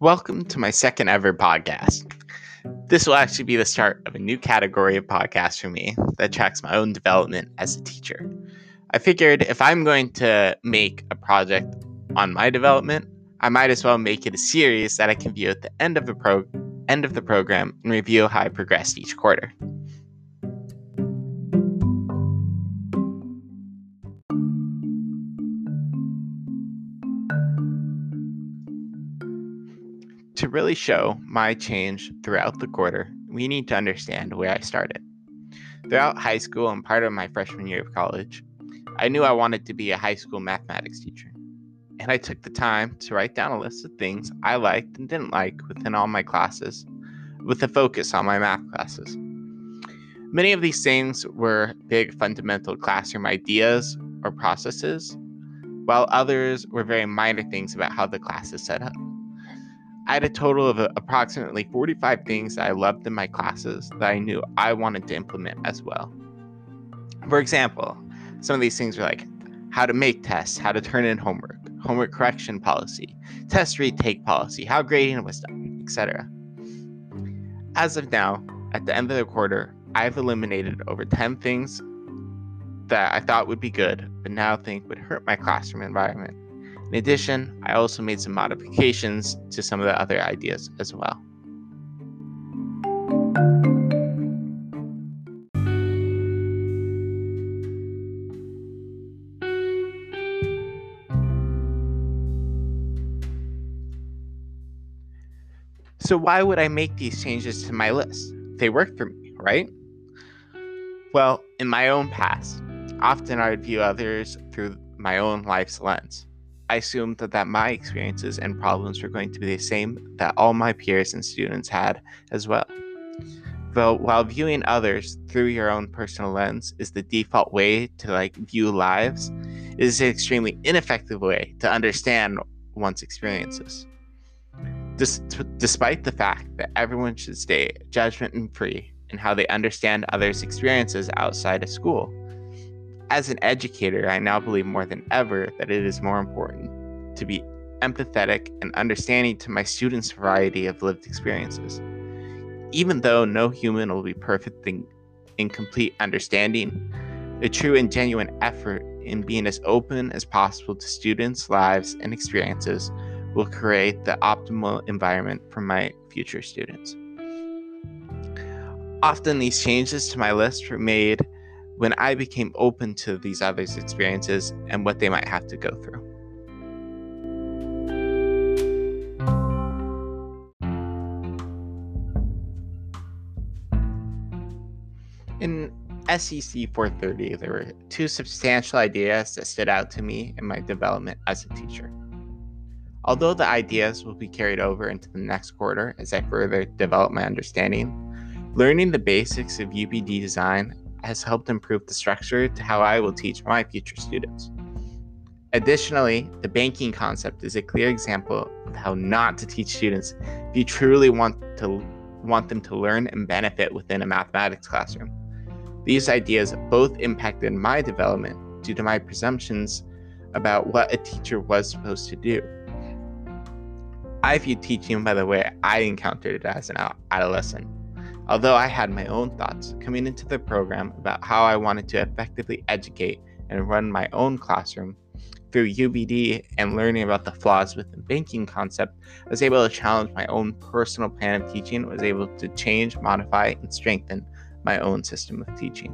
Welcome to my second ever podcast. This will actually be the start of a new category of podcast for me that tracks my own development as a teacher. I figured if I'm going to make a project on my development, I might as well make it a series that I can view at the end of the pro- end of the program and review how I progressed each quarter. To really show my change throughout the quarter, we need to understand where I started. Throughout high school and part of my freshman year of college, I knew I wanted to be a high school mathematics teacher. And I took the time to write down a list of things I liked and didn't like within all my classes, with a focus on my math classes. Many of these things were big fundamental classroom ideas or processes, while others were very minor things about how the class is set up. I had a total of uh, approximately 45 things that I loved in my classes that I knew I wanted to implement as well. For example, some of these things are like how to make tests, how to turn in homework, homework correction policy, test retake policy, how grading was done, etc. As of now, at the end of the quarter, I've eliminated over 10 things that I thought would be good, but now think would hurt my classroom environment. In addition, I also made some modifications to some of the other ideas as well. So, why would I make these changes to my list? They work for me, right? Well, in my own past, often I would view others through my own life's lens. I assumed that, that my experiences and problems were going to be the same that all my peers and students had as well. Though while viewing others through your own personal lens is the default way to like view lives, it is an extremely ineffective way to understand one's experiences. Des- despite the fact that everyone should stay judgment and free in how they understand others' experiences outside of school, as an educator, I now believe more than ever that it is more important to be empathetic and understanding to my students' variety of lived experiences. Even though no human will be perfect in, in complete understanding, a true and genuine effort in being as open as possible to students' lives and experiences will create the optimal environment for my future students. Often, these changes to my list were made when I became open to these others' experiences and what they might have to go through. In SEC 430, there were two substantial ideas that stood out to me in my development as a teacher. Although the ideas will be carried over into the next quarter as I further develop my understanding, learning the basics of UBD design has helped improve the structure to how I will teach my future students. Additionally, the banking concept is a clear example of how not to teach students if you truly want to want them to learn and benefit within a mathematics classroom. These ideas both impacted my development due to my presumptions about what a teacher was supposed to do. I view teaching by the way I encountered it as an adolescent. Although I had my own thoughts coming into the program about how I wanted to effectively educate and run my own classroom, through UBD and learning about the flaws with the banking concept, I was able to challenge my own personal plan of teaching, was able to change, modify, and strengthen my own system of teaching.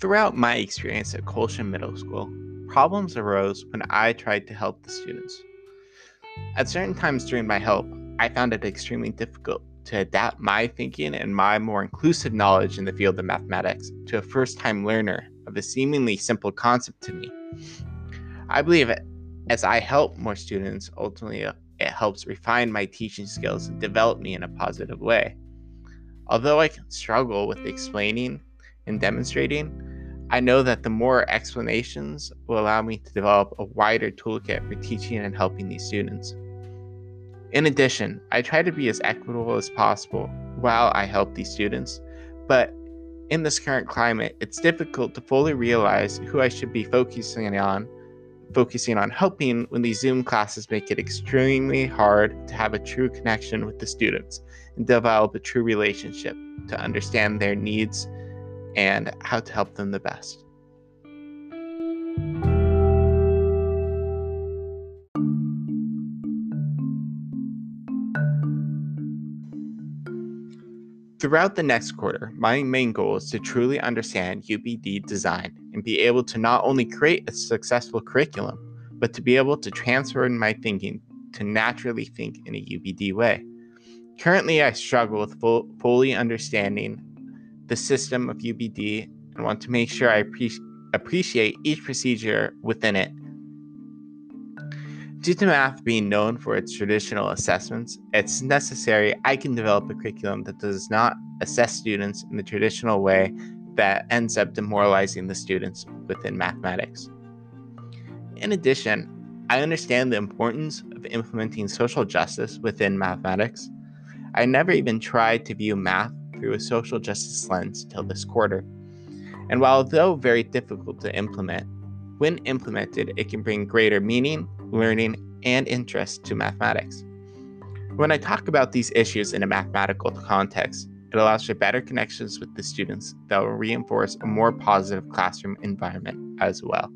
Throughout my experience at Colshan Middle School, problems arose when I tried to help the students. At certain times during my help, I found it extremely difficult to adapt my thinking and my more inclusive knowledge in the field of mathematics to a first time learner of a seemingly simple concept to me. I believe as I help more students, ultimately uh, it helps refine my teaching skills and develop me in a positive way. Although I can struggle with explaining and demonstrating, I know that the more explanations will allow me to develop a wider toolkit for teaching and helping these students. In addition, I try to be as equitable as possible while I help these students, but in this current climate, it's difficult to fully realize who I should be focusing on focusing on helping when these Zoom classes make it extremely hard to have a true connection with the students and develop a true relationship to understand their needs and how to help them the best. Throughout the next quarter, my main goal is to truly understand UBD design and be able to not only create a successful curriculum, but to be able to transfer my thinking to naturally think in a UBD way. Currently, I struggle with full, fully understanding the system of UBD and want to make sure I pre- appreciate each procedure within it Due to math being known for its traditional assessments, it's necessary I can develop a curriculum that does not assess students in the traditional way that ends up demoralizing the students within mathematics. In addition, I understand the importance of implementing social justice within mathematics. I never even tried to view math through a social justice lens till this quarter. And while though very difficult to implement, when implemented, it can bring greater meaning learning, and interest to mathematics. When I talk about these issues in a mathematical context, it allows for better connections with the students that will reinforce a more positive classroom environment as well.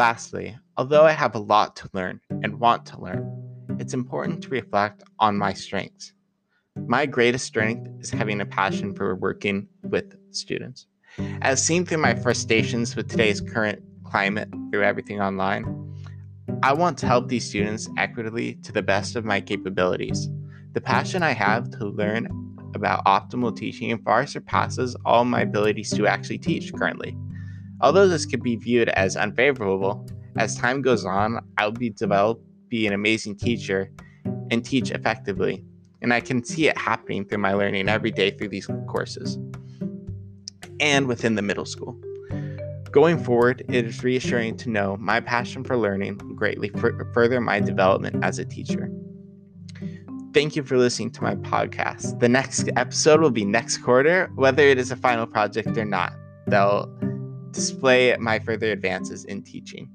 Lastly, although I have a lot to learn and want to learn, it's important to reflect on my strengths. My greatest strength is having a passion for working with students. As seen through my frustrations with today's current climate through everything online, I want to help these students equitably to the best of my capabilities. The passion I have to learn about optimal teaching far surpasses all my abilities to actually teach currently. Although this could be viewed as unfavorable, as time goes on, I'll be developed be an amazing teacher and teach effectively and I can see it happening through my learning every day through these courses and within the middle school. Going forward, it is reassuring to know my passion for learning will greatly further my development as a teacher. Thank you for listening to my podcast. The next episode will be next quarter, whether it is a final project or not. They'll display my further advances in teaching.